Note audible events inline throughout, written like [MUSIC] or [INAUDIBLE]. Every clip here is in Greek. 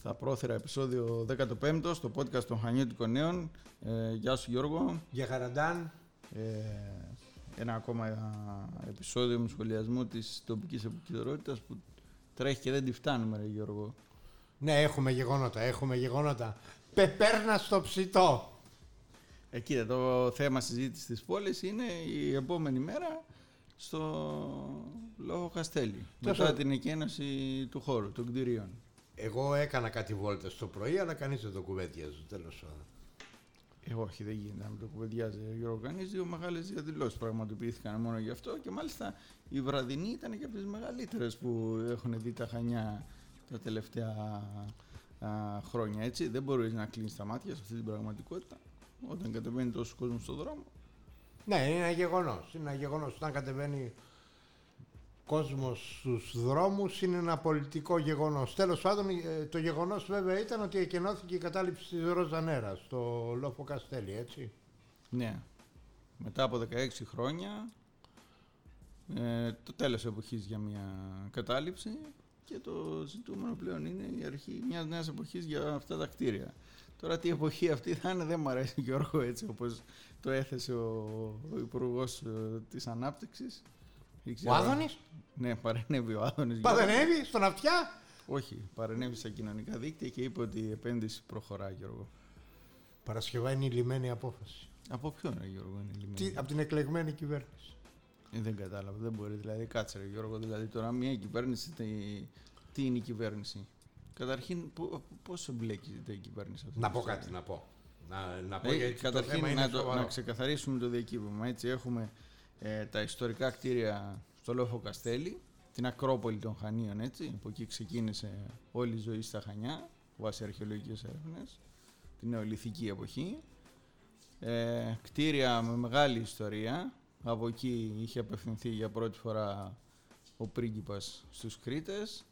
στα πρόθυρα επεισόδιο 15 στο podcast των Χανιώτικων Νέων. Ε, γεια σου Γιώργο. Για Χαραντάν. Ε, ένα ακόμα επεισόδιο με σχολιασμό της τοπικής επικοινωνίας που τρέχει και δεν τη φτάνουμε ρε Γιώργο. Ναι, έχουμε γεγονότα, έχουμε γεγονότα. Πεπέρνα στο ψητό. Εκεί το θέμα συζήτησης της πόλης είναι η επόμενη μέρα στο Λόγο Καστέλη. Μετά την εκένωση του χώρου, των κτηρίων. Εγώ έκανα κάτι βόλτα το πρωί, αλλά κανείς δεν το κουβέντιαζε. Τέλος πάντων. Εγώ όχι, δεν γίνεται να με το κουβεντιάζεις Γιώργο κανείς. Δύο μεγάλες διαδηλώσεις πραγματοποιήθηκαν μόνο γι' αυτό και μάλιστα η βραδινή ήταν και από τις μεγαλύτερες που έχουν δει τα Χανιά τα τελευταία α, χρόνια. Έτσι. Δεν μπορείς να κλείνεις τα μάτια σε αυτή την πραγματικότητα όταν κατεβαίνει τόσος κόσμος στον δρόμο. Ναι, είναι ένα γεγονός. Είναι ένα γεγονός. Όταν κατεβαίνει κόσμος στους δρόμους είναι ένα πολιτικό γεγονός. Τέλος πάντων ε, το γεγονός βέβαια ήταν ότι εκενώθηκε η κατάληψη της Ροζανέρας στο Λόφο Καστέλη, έτσι. Ναι. Μετά από 16 χρόνια ε, το τέλος εποχής για μια κατάληψη και το ζητούμενο πλέον είναι η αρχή μιας νέας εποχής για αυτά τα κτίρια. Τώρα τι εποχή αυτή θα είναι δεν μου αρέσει [LAUGHS] Γιώργο έτσι όπως το έθεσε ο, ο Υπουργός ε, της Ανάπτυξης ο Άδωνης; Ναι, παρενέβη ο Άδωνης. Παρενέβη στον αυτιά; Όχι, παρενέβη στα κοινωνικά δίκτυα και είπε ότι η επένδυση προχωρά, Γιώργο. Παρασκευά είναι η λιμένη απόφαση. Από ποιον, ρε, Γιώργο, είναι η λιμένη; Τι, από την εκλεγμένη κυβέρνηση. Ε, δεν κατάλαβα, δεν μπορεί. Δηλαδή, κάτσε, ρε, Γιώργο. Δηλαδή, τώρα μια κυβέρνηση. Τι, τι είναι η κυβέρνηση; Καταρχήν, πώς εμπλέκεται η κυβέρνηση αυτή. Να πω κάτι, να πω. Να, να πω ε, γιατί καταρχήν, το να, το, να ξεκαθαρίσουμε το διακύβευμα. Έτσι, έχουμε ε, τα ιστορικά κτίρια στο Λόφο Καστέλη, την Ακρόπολη των Χανίων, έτσι, που εκεί ξεκίνησε όλη η ζωή στα Χανιά, βάσει αρχαιολογικές έρευνες, την νεολιθική εποχή. Ε, κτίρια με μεγάλη ιστορία, από εκεί είχε απευθυνθεί για πρώτη φορά ο πρίγκιπας στους Κρήτες.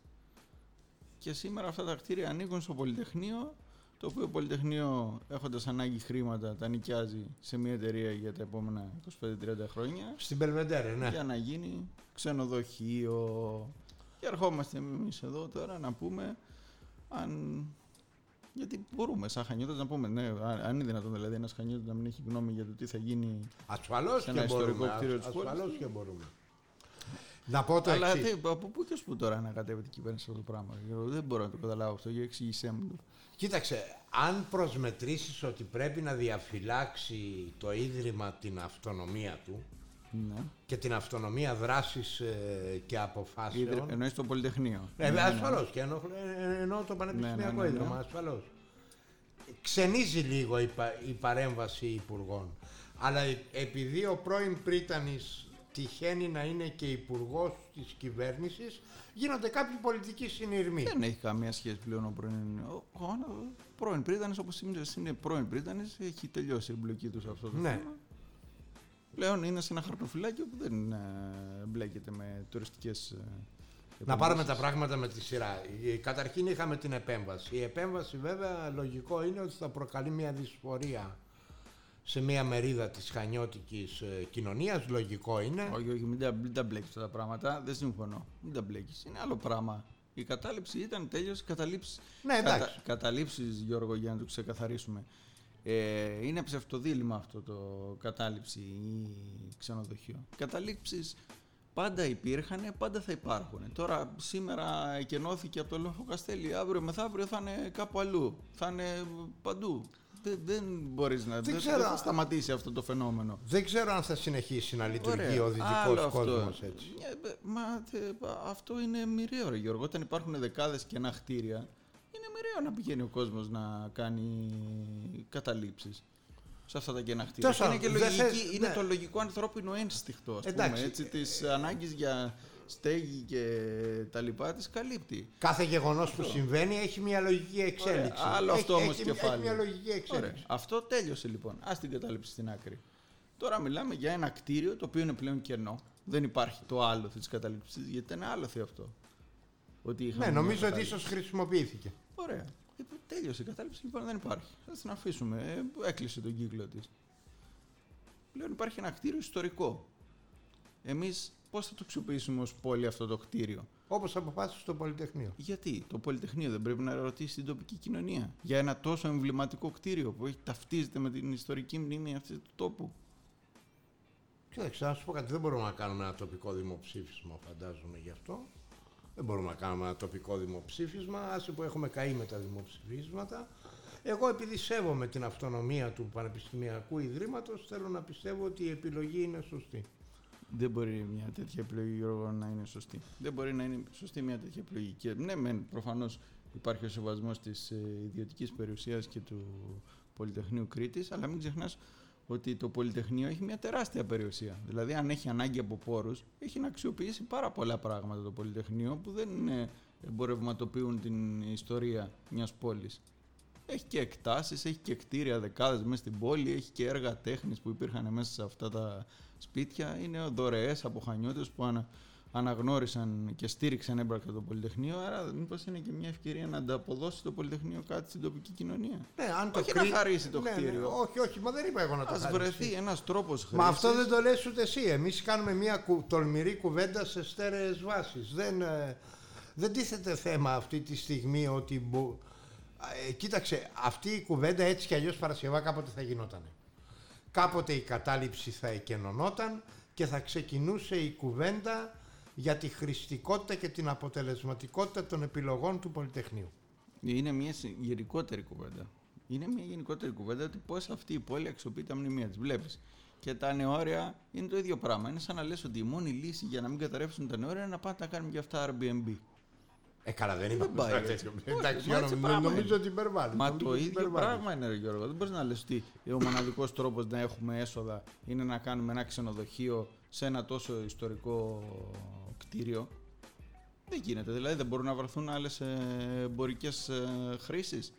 Και σήμερα αυτά τα κτίρια ανήκουν στο Πολυτεχνείο το οποίο Πολυτεχνείο έχοντας ανάγκη χρήματα τα νοικιάζει σε μια εταιρεία για τα επόμενα 25-30 χρόνια. Στην Πελβεντέρε, ναι. Για να γίνει ξενοδοχείο. Και ερχόμαστε εμείς εδώ τώρα να πούμε αν... Γιατί μπορούμε σαν χανιώτας να πούμε, ναι, αν είναι δυνατόν δηλαδή ένας χανιώτας να μην έχει γνώμη για το τι θα γίνει Ασφαλώς σε ένα και ιστορικό μπορούμε, κτίριο της Ασφαλώ και μπορούμε. Να πω το Αλλά εξής. τι, από πού και πού τώρα ανακατεύεται η κυβέρνηση αυτό το πράγμα; Δεν μπορώ να το καταλάβω αυτό. Για εξήγησέ μου. το. Κοίταξε, αν προσμετρήσεις ότι πρέπει να διαφυλάξει το Ίδρυμα την αυτονομία του Ναι. και την αυτονομία δράσης ε, και αποφάσεων... Εννοείς το Πολυτεχνείο. Ε, Ναι, ασφαλώς και εννοώ, ε, εννοώ το Πανεπιστημιακό Ναι, ναι, ναι, ναι. Ίδρυμα, ασφαλώς. Ξενίζει λίγο η, πα- η παρέμβαση υπουργών. Αλλά ε- επειδή ο πρώην Πρίτανης τυχαίνει να είναι και υπουργός της κυβέρνησης, γίνονται κάποιοι πολιτικοί συνειρμοί. Δεν έχει καμία σχέση πλέον ο πρώην. Ο, ο, ο πρώην Πρίτανης, όπως σήμερα είναι πρώην Πρίτανης, έχει τελειώσει η εμπλοκή τους σε αυτό το Ναι. θέμα. Πλέον είναι σε ένα χαρτοφυλάκιο που δεν ε, μπλέκεται με τουριστικές. Να πάρουμε τα πράγματα με τη σειρά. Ε, Καταρχήν είχαμε την επέμβαση. Η επέμβαση βέβαια λογικό είναι ότι θα προκαλεί μια δυσφορία σε μια μερίδα της χανιώτικης ε, κοινωνίας. Λογικό είναι. Όχι, όχι, μην τα, μην τα μπλέκεις αυτά τα πράγματα. Δεν συμφωνώ. Μην τα μπλέκεις. Είναι άλλο πράγμα. Η κατάληψη ήταν τέλειως καταλήψεις. Ναι, εντάξει. καταλήψεις, Γιώργο, για να το ξεκαθαρίσουμε. Ε, είναι ψευτοδήλημα αυτό το κατάληψη ή ξενοδοχείο. Καταλήψεις πάντα υπήρχαν, πάντα θα υπάρχουν. Τώρα σήμερα εκενώθηκε από το Λόγο Καστέλη, αύριο μεθαύριο θα είναι κάπου αλλού. Θα είναι παντού. Δεν, δεν μπορείς να... Δεν, ξέρω. δεν θα σταματήσει αυτό το φαινόμενο. Δεν ξέρω αν θα συνεχίσει να λειτουργεί Ωραία. ο Άλλο δυτικός αυτό. κόσμος έτσι. Ε, Μα τε, αυτό είναι μοιραίο, ρε Γιώργο. Όταν υπάρχουν δεκάδες κενά κτίρια, είναι μοιραίο να πηγαίνει ο κόσμος να κάνει καταλήψεις σε αυτά τα κενά κτίρια. Τόσο, είναι και δεν λογική, θες- είναι ναι. το λογικό ανθρώπινο ένστικτο, ας πούμε, Εντάξει. έτσι, της ανάγκης για στέγη και τα λοιπά, της καλύπτει. Κάθε γεγονός που συμβαίνει έχει μια λογική εξέλιξη. Ωραία. Άλλο έχει, αυτό όμως έχει, κεφάλι. Έχει μια λογική εξέλιξη. Ωραία. Αυτό τέλειωσε λοιπόν. Α την κατάληψη στην άκρη. Τώρα μιλάμε για ένα κτίριο το οποίο είναι πλέον κενό. Δεν υπάρχει το άλοθη της κατάληψη, γιατί ήταν άλοθη αυτό. Ότι είχαμε Ναι, μια νομίζω ότι κατάληψη. ίσως χρησιμοποιήθηκε. Ωραία. Ε, τέλειωσε η κατάληψη, λοιπόν δεν υπάρχει. Θα την αφήσουμε. Ε, έκλεισε τον κύκλο της. Πλέον υπάρχει ένα κτίριο ιστορικό. εμείς πώς θα το αξιοποιήσουμε ως πόλη αυτό το κτίριο; Όπως αποφάσισε το Πολυτεχνείο. Γιατί; Το Πολυτεχνείο δεν πρέπει να ρωτήσει την τοπική κοινωνία για ένα τόσο εμβληματικό κτίριο που έχει, ταυτίζεται με την ιστορική μνήμη αυτή του τόπου. Κοίταξε, να σου πω κάτι. Δεν μπορούμε να κάνουμε ένα τοπικό δημοψήφισμα, φαντάζομαι γι' αυτό. Δεν μπορούμε να κάνουμε ένα τοπικό δημοψήφισμα. Άσε που έχουμε καεί με τα δημοψηφίσματα. Εγώ επειδή σέβομαι την αυτονομία του Πανεπιστημιακού Ιδρύματος θέλω να πιστεύω ότι η επιλογή είναι σωστή. Δεν μπορεί μια τέτοια επιλογή Γιώργο, να είναι σωστή. Δεν μπορεί να είναι σωστή μια τέτοια επιλογή. Και ναι, μεν, προφανώς υπάρχει ο σεβασμός της ε, ιδιωτικής περιουσίας και του Πολυτεχνείου Κρήτης, αλλά μην ξεχνάς ότι το Πολυτεχνείο έχει μια τεράστια περιουσία. Δηλαδή, αν έχει ανάγκη από πόρους, έχει να αξιοποιήσει πάρα πολλά πράγματα το Πολυτεχνείο που δεν εμπορευματοποιούν την ιστορία μιας πόλης. Έχει και εκτάσεις, έχει και κτίρια δεκάδες μέσα στην πόλη, έχει και έργα τέχνης που υπήρχαν μέσα σε αυτά τα σπίτια. Είναι δωρεές από χανιώτες που ανα, αναγνώρισαν και στήριξαν έμπρακτα το Πολυτεχνείο. Άρα, μήπως είναι και μια ευκαιρία να ανταποδώσει το Πολυτεχνείο κάτι στην τοπική κοινωνία; Ναι, αν το όχι κρύ... να χαρίσει το ναι, κτίριο. Ναι, όχι, όχι, μα δεν είπα εγώ να το Ας χαρίσει. βρεθεί ένας τρόπος χρήσης. Μα αυτό δεν το λες ούτε εσύ. Εμείς κάνουμε μια κου... τολμηρή κουβέντα σε στέρεες βάσεις. Δεν, ε, δεν τίθεται θέμα αυτή τη στιγμή ότι. Μπο... Ε, κοίταξε, αυτή η κουβέντα έτσι κι αλλιώς Παρασκευά κάποτε θα γινόταν. Κάποτε η κατάληψη θα εκενωνόταν και θα ξεκινούσε η κουβέντα για τη χρηστικότητα και την αποτελεσματικότητα των επιλογών του Πολυτεχνείου. Είναι μια γενικότερη κουβέντα. Είναι μια γενικότερη κουβέντα ότι πώς αυτή η πόλη αξιοποιεί τα μνημεία της. Βλέπεις. Και τα νεόρια είναι το ίδιο πράγμα. Είναι σαν να λες ότι η μόνη λύση για να μην καταρρεύσουν τα νεόρια είναι να πάνε να κάνουμε και αυτά Airbnb. Ε, καλά, δεν Δεν είπαμε πάει κάτι έτσι. τέτοιο. Όχι, Εντάξει, μα έτσι Γιώργο, πράγμα νομίζω είναι. ότι υπερβάλλει. Μα Νομίζω το ότι ίδιο υπερβάλλει. πράγμα είναι, ρε Γιώργο. Δεν μπορείς να λες ότι ο μοναδικός τρόπος να έχουμε έσοδα είναι να κάνουμε ένα ξενοδοχείο σε ένα τόσο ιστορικό κτίριο. Δεν γίνεται. Δηλαδή δεν μπορούν να βρεθούν άλλες εμπορικές χρήσεις.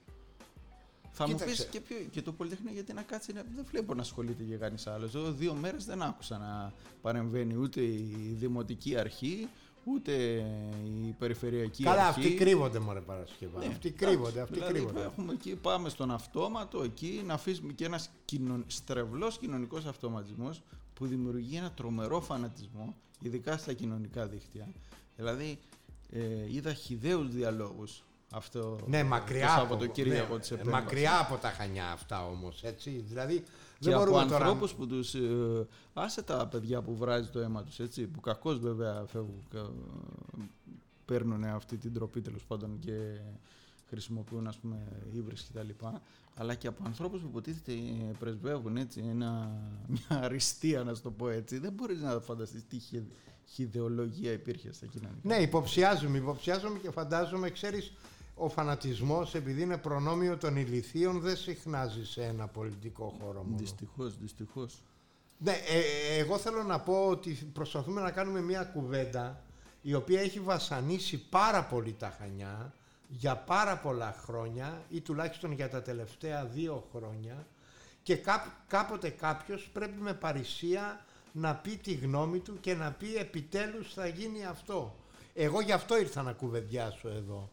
Θα μου Κοίταξε. πεις και, ποιο- και το Πολυτεχνείο γιατί να κάτσει. να- Δεν βλέπω να ασχολείται για κανείς άλλος. Εγώ δύο μέρες δεν άκουσα να παρεμβαίνει ούτε η Δημοτική Αρχή, ούτε η Περιφερειακή Καλά, Αρχή. αυτοί κρύβονται μωρέ Παρασκευά. Ναι, αυτοί εντάξει, κρύβονται, αυτοί δηλαδή, κρύβονται. Έχουμε εκεί, πάμε στον αυτόματο εκεί να αφήσουμε και ένας κοινων, στρεβλός κοινωνικός αυτοματισμός που δημιουργεί ένα τρομερό φανατισμό, ειδικά στα κοινωνικά δίκτυα. Δηλαδή, ε, είδα χιδαίους διαλόγους αυτό Ναι, το μακριά από, Σαββατοκύριακο ναι, της επέμβασης. μακριά από τα χανιά αυτά όμως, έτσι. Δηλαδή, Και δεν από μπορούμε τώρα... ανθρώπους που τους... Ε, άσε τα παιδιά που βράζει το αίμα τους, έτσι, που κακώς βέβαια φεύγουν, κα- παίρνουν αυτή την τροπή τέλος πάντων και χρησιμοποιούν ας πούμε ύβρις και τα λοιπά, αλλά και από ανθρώπους που υποτίθεται ε, πρεσβεύουν έτσι, ένα, μια αριστεία να σου το πω έτσι, δεν μπορείς να φανταστείς τι χι- χιδεολογία υπήρχε στα κοινωνικά. Ναι, υποψιάζομαι, υποψιάζομαι και φαντάζομαι, ξέρεις, ο φανατισμός επειδή είναι προνόμιο των ηλικίων δεν συχνάζει σε ένα πολιτικό χώρο μόνο. Δυστυχώς, δυστυχώς. Ναι, ε, ε, εγώ θέλω να πω ότι προσπαθούμε να κάνουμε μια κουβέντα η οποία έχει βασανίσει πάρα πολύ τα Χανιά για πάρα πολλά χρόνια ή τουλάχιστον για τα τελευταία δύο χρόνια και κάπ- κάποτε κάποιος πρέπει με παρησία να πει τη γνώμη του και να πει επιτέλους θα γίνει αυτό. Εγώ γι' αυτό ήρθα να κουβεντιάσω εδώ.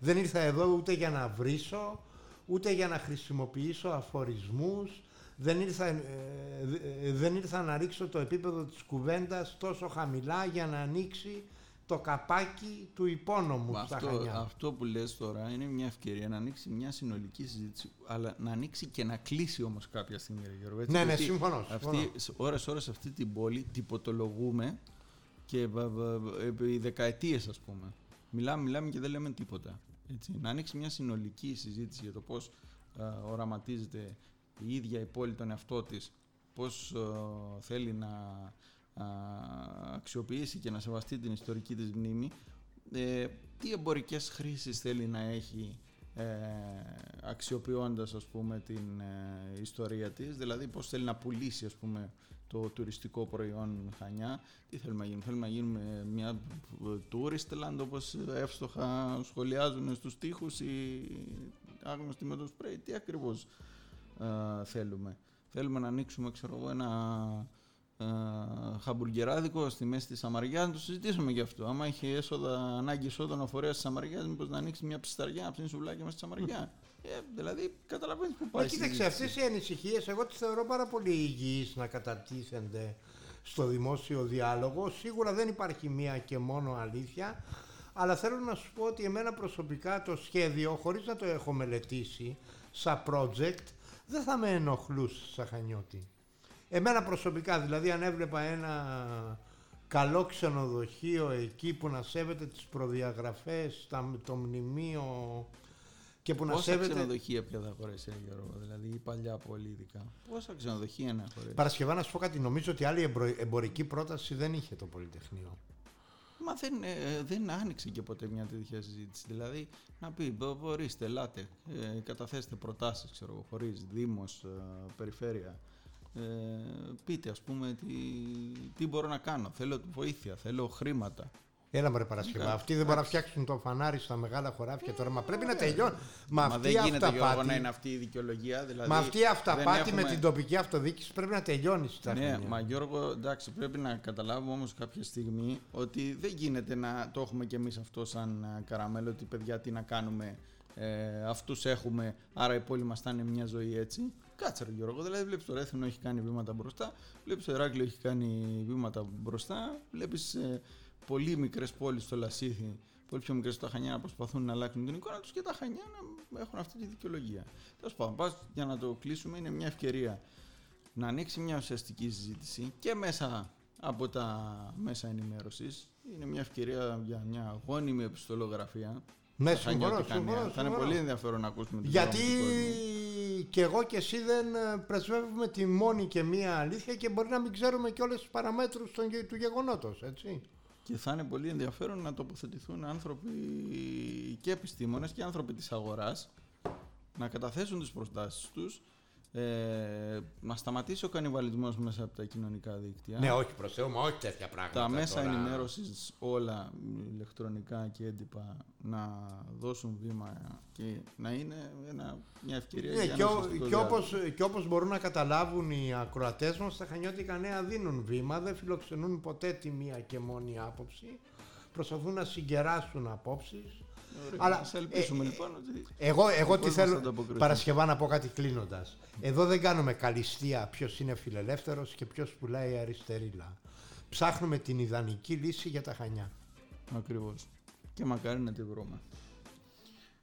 Δεν ήρθα εδώ ούτε για να βρίσω, ούτε για να χρησιμοποιήσω αφορισμούς, δεν ήρθα, ε, ε, δεν ήρθα να ρίξω το επίπεδο της κουβέντας τόσο χαμηλά για να ανοίξει το καπάκι του υπόνομου Μα στα αυτό, Χανιά. αυτό που λες τώρα είναι μια ευκαιρία να ανοίξει μια συνολική συζήτηση, αλλά να ανοίξει και να κλείσει όμως κάποια στιγμή, ρε Γιώργο. έτσι, Ναι, ναι, γιατί συμφωνώ, συμφωνώ. Αυτή, σε- ώρες ώρες σε αυτή την πόλη τυποτολογούμε και βα- βα- βα- επί δεκαετίες ας πούμε. Μιλάμε, μιλάμε και δεν λέμε τίποτα. Έτσι. Να ανοίξει μια συνολική συζήτηση για το πώς α, οραματίζεται η ίδια η πόλη τον εαυτό της, πώς α, θέλει να α, αξιοποιήσει και να σεβαστεί την ιστορική της μνήμη, ε, τι εμπορικές χρήσεις θέλει να έχει ε, αξιοποιώντας ας πούμε την ε, ιστορία της, δηλαδή πώς θέλει να πουλήσει ας πούμε το τουριστικό προϊόν Χανιά, τι θέλουμε να γίνουμε, θέλουμε να γίνουμε μια tourist land όπως εύστοχα σχολιάζουν στους τοίχους οι άγνωστοι με το σπρέι, τι ακριβώς ε, θέλουμε; Θέλουμε να ανοίξουμε ξέρω εγώ ένα ε, χαμπουργκεράδικο στη μέση της Σαμαριάς να το συζητήσουμε γι' αυτό. Άμα έχει έσοδα, ανάγκη εσόδων ο φορέας της Σαμαριάς, μήπως να ανοίξει μια ψισταριά, να ψήνει σουβλάκια μέσα στη Σαμαριά. Ε, δηλαδή, καταλαβαίνεις που πάει Μα η κοίταξε, συζήτηση. αυτές οι ανησυχίες εγώ τις θεωρώ πάρα πολύ υγιείς να κατατίθενται στο δημόσιο διάλογο. Σίγουρα δεν υπάρχει μία και μόνο αλήθεια, αλλά θέλω να σου πω ότι εμένα προσωπικά το σχέδιο, χωρίς να το έχω μελετήσει, σαν project, δεν θα με ενοχλούσε σαν Χανιώτη. Εμένα προσωπικά, δηλαδή αν έβλεπα ένα καλό ξενοδοχείο εκεί που να σέβεται τις προδιαγραφές, το μνημείο και που Πόσα να σέβεται... ξενοδοχεία πια θα χωρέσει, Γιώργο, δηλαδή η παλιά πολύ ειδικά. Πόσα ξενοδοχεία να χωρέσει. Παρασκευά να σου πω κάτι, νομίζω ότι άλλη εμπορική πρόταση δεν είχε το Πολυτεχνείο. Μα δεν, ε, δεν άνοιξε και ποτέ μια τέτοια συζήτηση. Δηλαδή, να πει, μπορείτε, ελάτε, ε, καταθέστε προτάσεις, ξέρω εγώ, χωρίς Δήμος, ε, Περιφέρεια. Ε, πείτε, ας πούμε, τι, τι μπορώ να κάνω. Θέλω βοήθεια, θέλω χρήματα. Έλα ρε Παρασκευά. Αυτοί δεν μπορούν να φτιάξουν το φανάρι στα μεγάλα χωράφια τώρα. Μα πρέπει να τελειώνει. Μα, μα δεν γίνεται αυταπάτη... να είναι αυτή η δικαιολογία. Δηλαδή, μα αυτή η αυταπάτη έχουμε... με την τοπική αυτοδιοίκηση πρέπει να τελειώνει στα Ναι, μα Γιώργο, εντάξει, πρέπει να καταλάβουμε όμως κάποια στιγμή ότι δεν γίνεται να το έχουμε κι εμείς αυτό σαν ε, καραμέλο. Ότι παιδιά τι να κάνουμε. Ε, Αυτούς έχουμε, άρα η πόλη μας θα είναι μια ζωή έτσι. Κάτσε ρε Γιώργο, δηλαδή βλέπεις το Ρέθινο έχει κάνει βήματα μπροστά, βλέπεις το Εράκλειο έχει κάνει βήματα μπροστά, βλέπεις ε, πολύ μικρές πόλεις στο Λασίθι, πολύ πιο μικρές στα Χανιά να προσπαθούν να αλλάξουν την εικόνα τους και τα Χανιά να έχουν αυτή τη δικαιολογία. Τέλος πάντων, για να το κλείσουμε, είναι μια ευκαιρία να ανοίξει μια ουσιαστική συζήτηση και μέσα από τα μέσα ενημέρωσης. Είναι μια ευκαιρία για μια γόνιμη επιστολογραφία. Ναι, συμφωνώ, συμφωνώ, Θα είναι πολύ ενδιαφέρον να ακούσουμε την Γιατί και εγώ και εσύ δεν πρεσβεύουμε τη μόνη και μία αλήθεια και μπορεί να μην ξέρουμε και όλες τις παραμέτρους του γεγονότος, έτσι. Και θα είναι πολύ ενδιαφέρον να τοποθετηθούν άνθρωποι και επιστήμονες και άνθρωποι της αγοράς να καταθέσουν τις προστάσεις τους ε, να σταματήσει ο κανιβαλισμός μέσα από τα κοινωνικά δίκτυα. Ναι, όχι προς Θεού, μα όχι τέτοια πράγματα. Τα μέσα τώρα... ενημέρωσης όλα ηλεκτρονικά και έντυπα να δώσουν βήμα και να είναι ένα, μια ευκαιρία ναι, για και, ο, και, όπως, και όπως μπορούν να καταλάβουν οι ακροατές μας, τα Χανιώτικα Νέα δίνουν βήμα, δεν φιλοξενούν ποτέ τη μία και μόνη άποψη, προσπαθούν να συγκεράσουν απόψεις αλλά ελπίσουμε ε, λοιπόν ότι. Εγώ, εγώ τι θέλω. Παρασκευά να πω κάτι κλείνοντας. Εδώ δεν κάνουμε καλυστία ποιος είναι φιλελεύθερος και ποιος πουλάει αριστερίλα. Ψάχνουμε την ιδανική λύση για τα χανιά. Ακριβώς. Και μακάρι να τη βρούμε.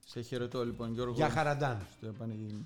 Σε χαιρετώ λοιπόν Γιώργο. Για χαραντάν. Στο επανειδήμιο.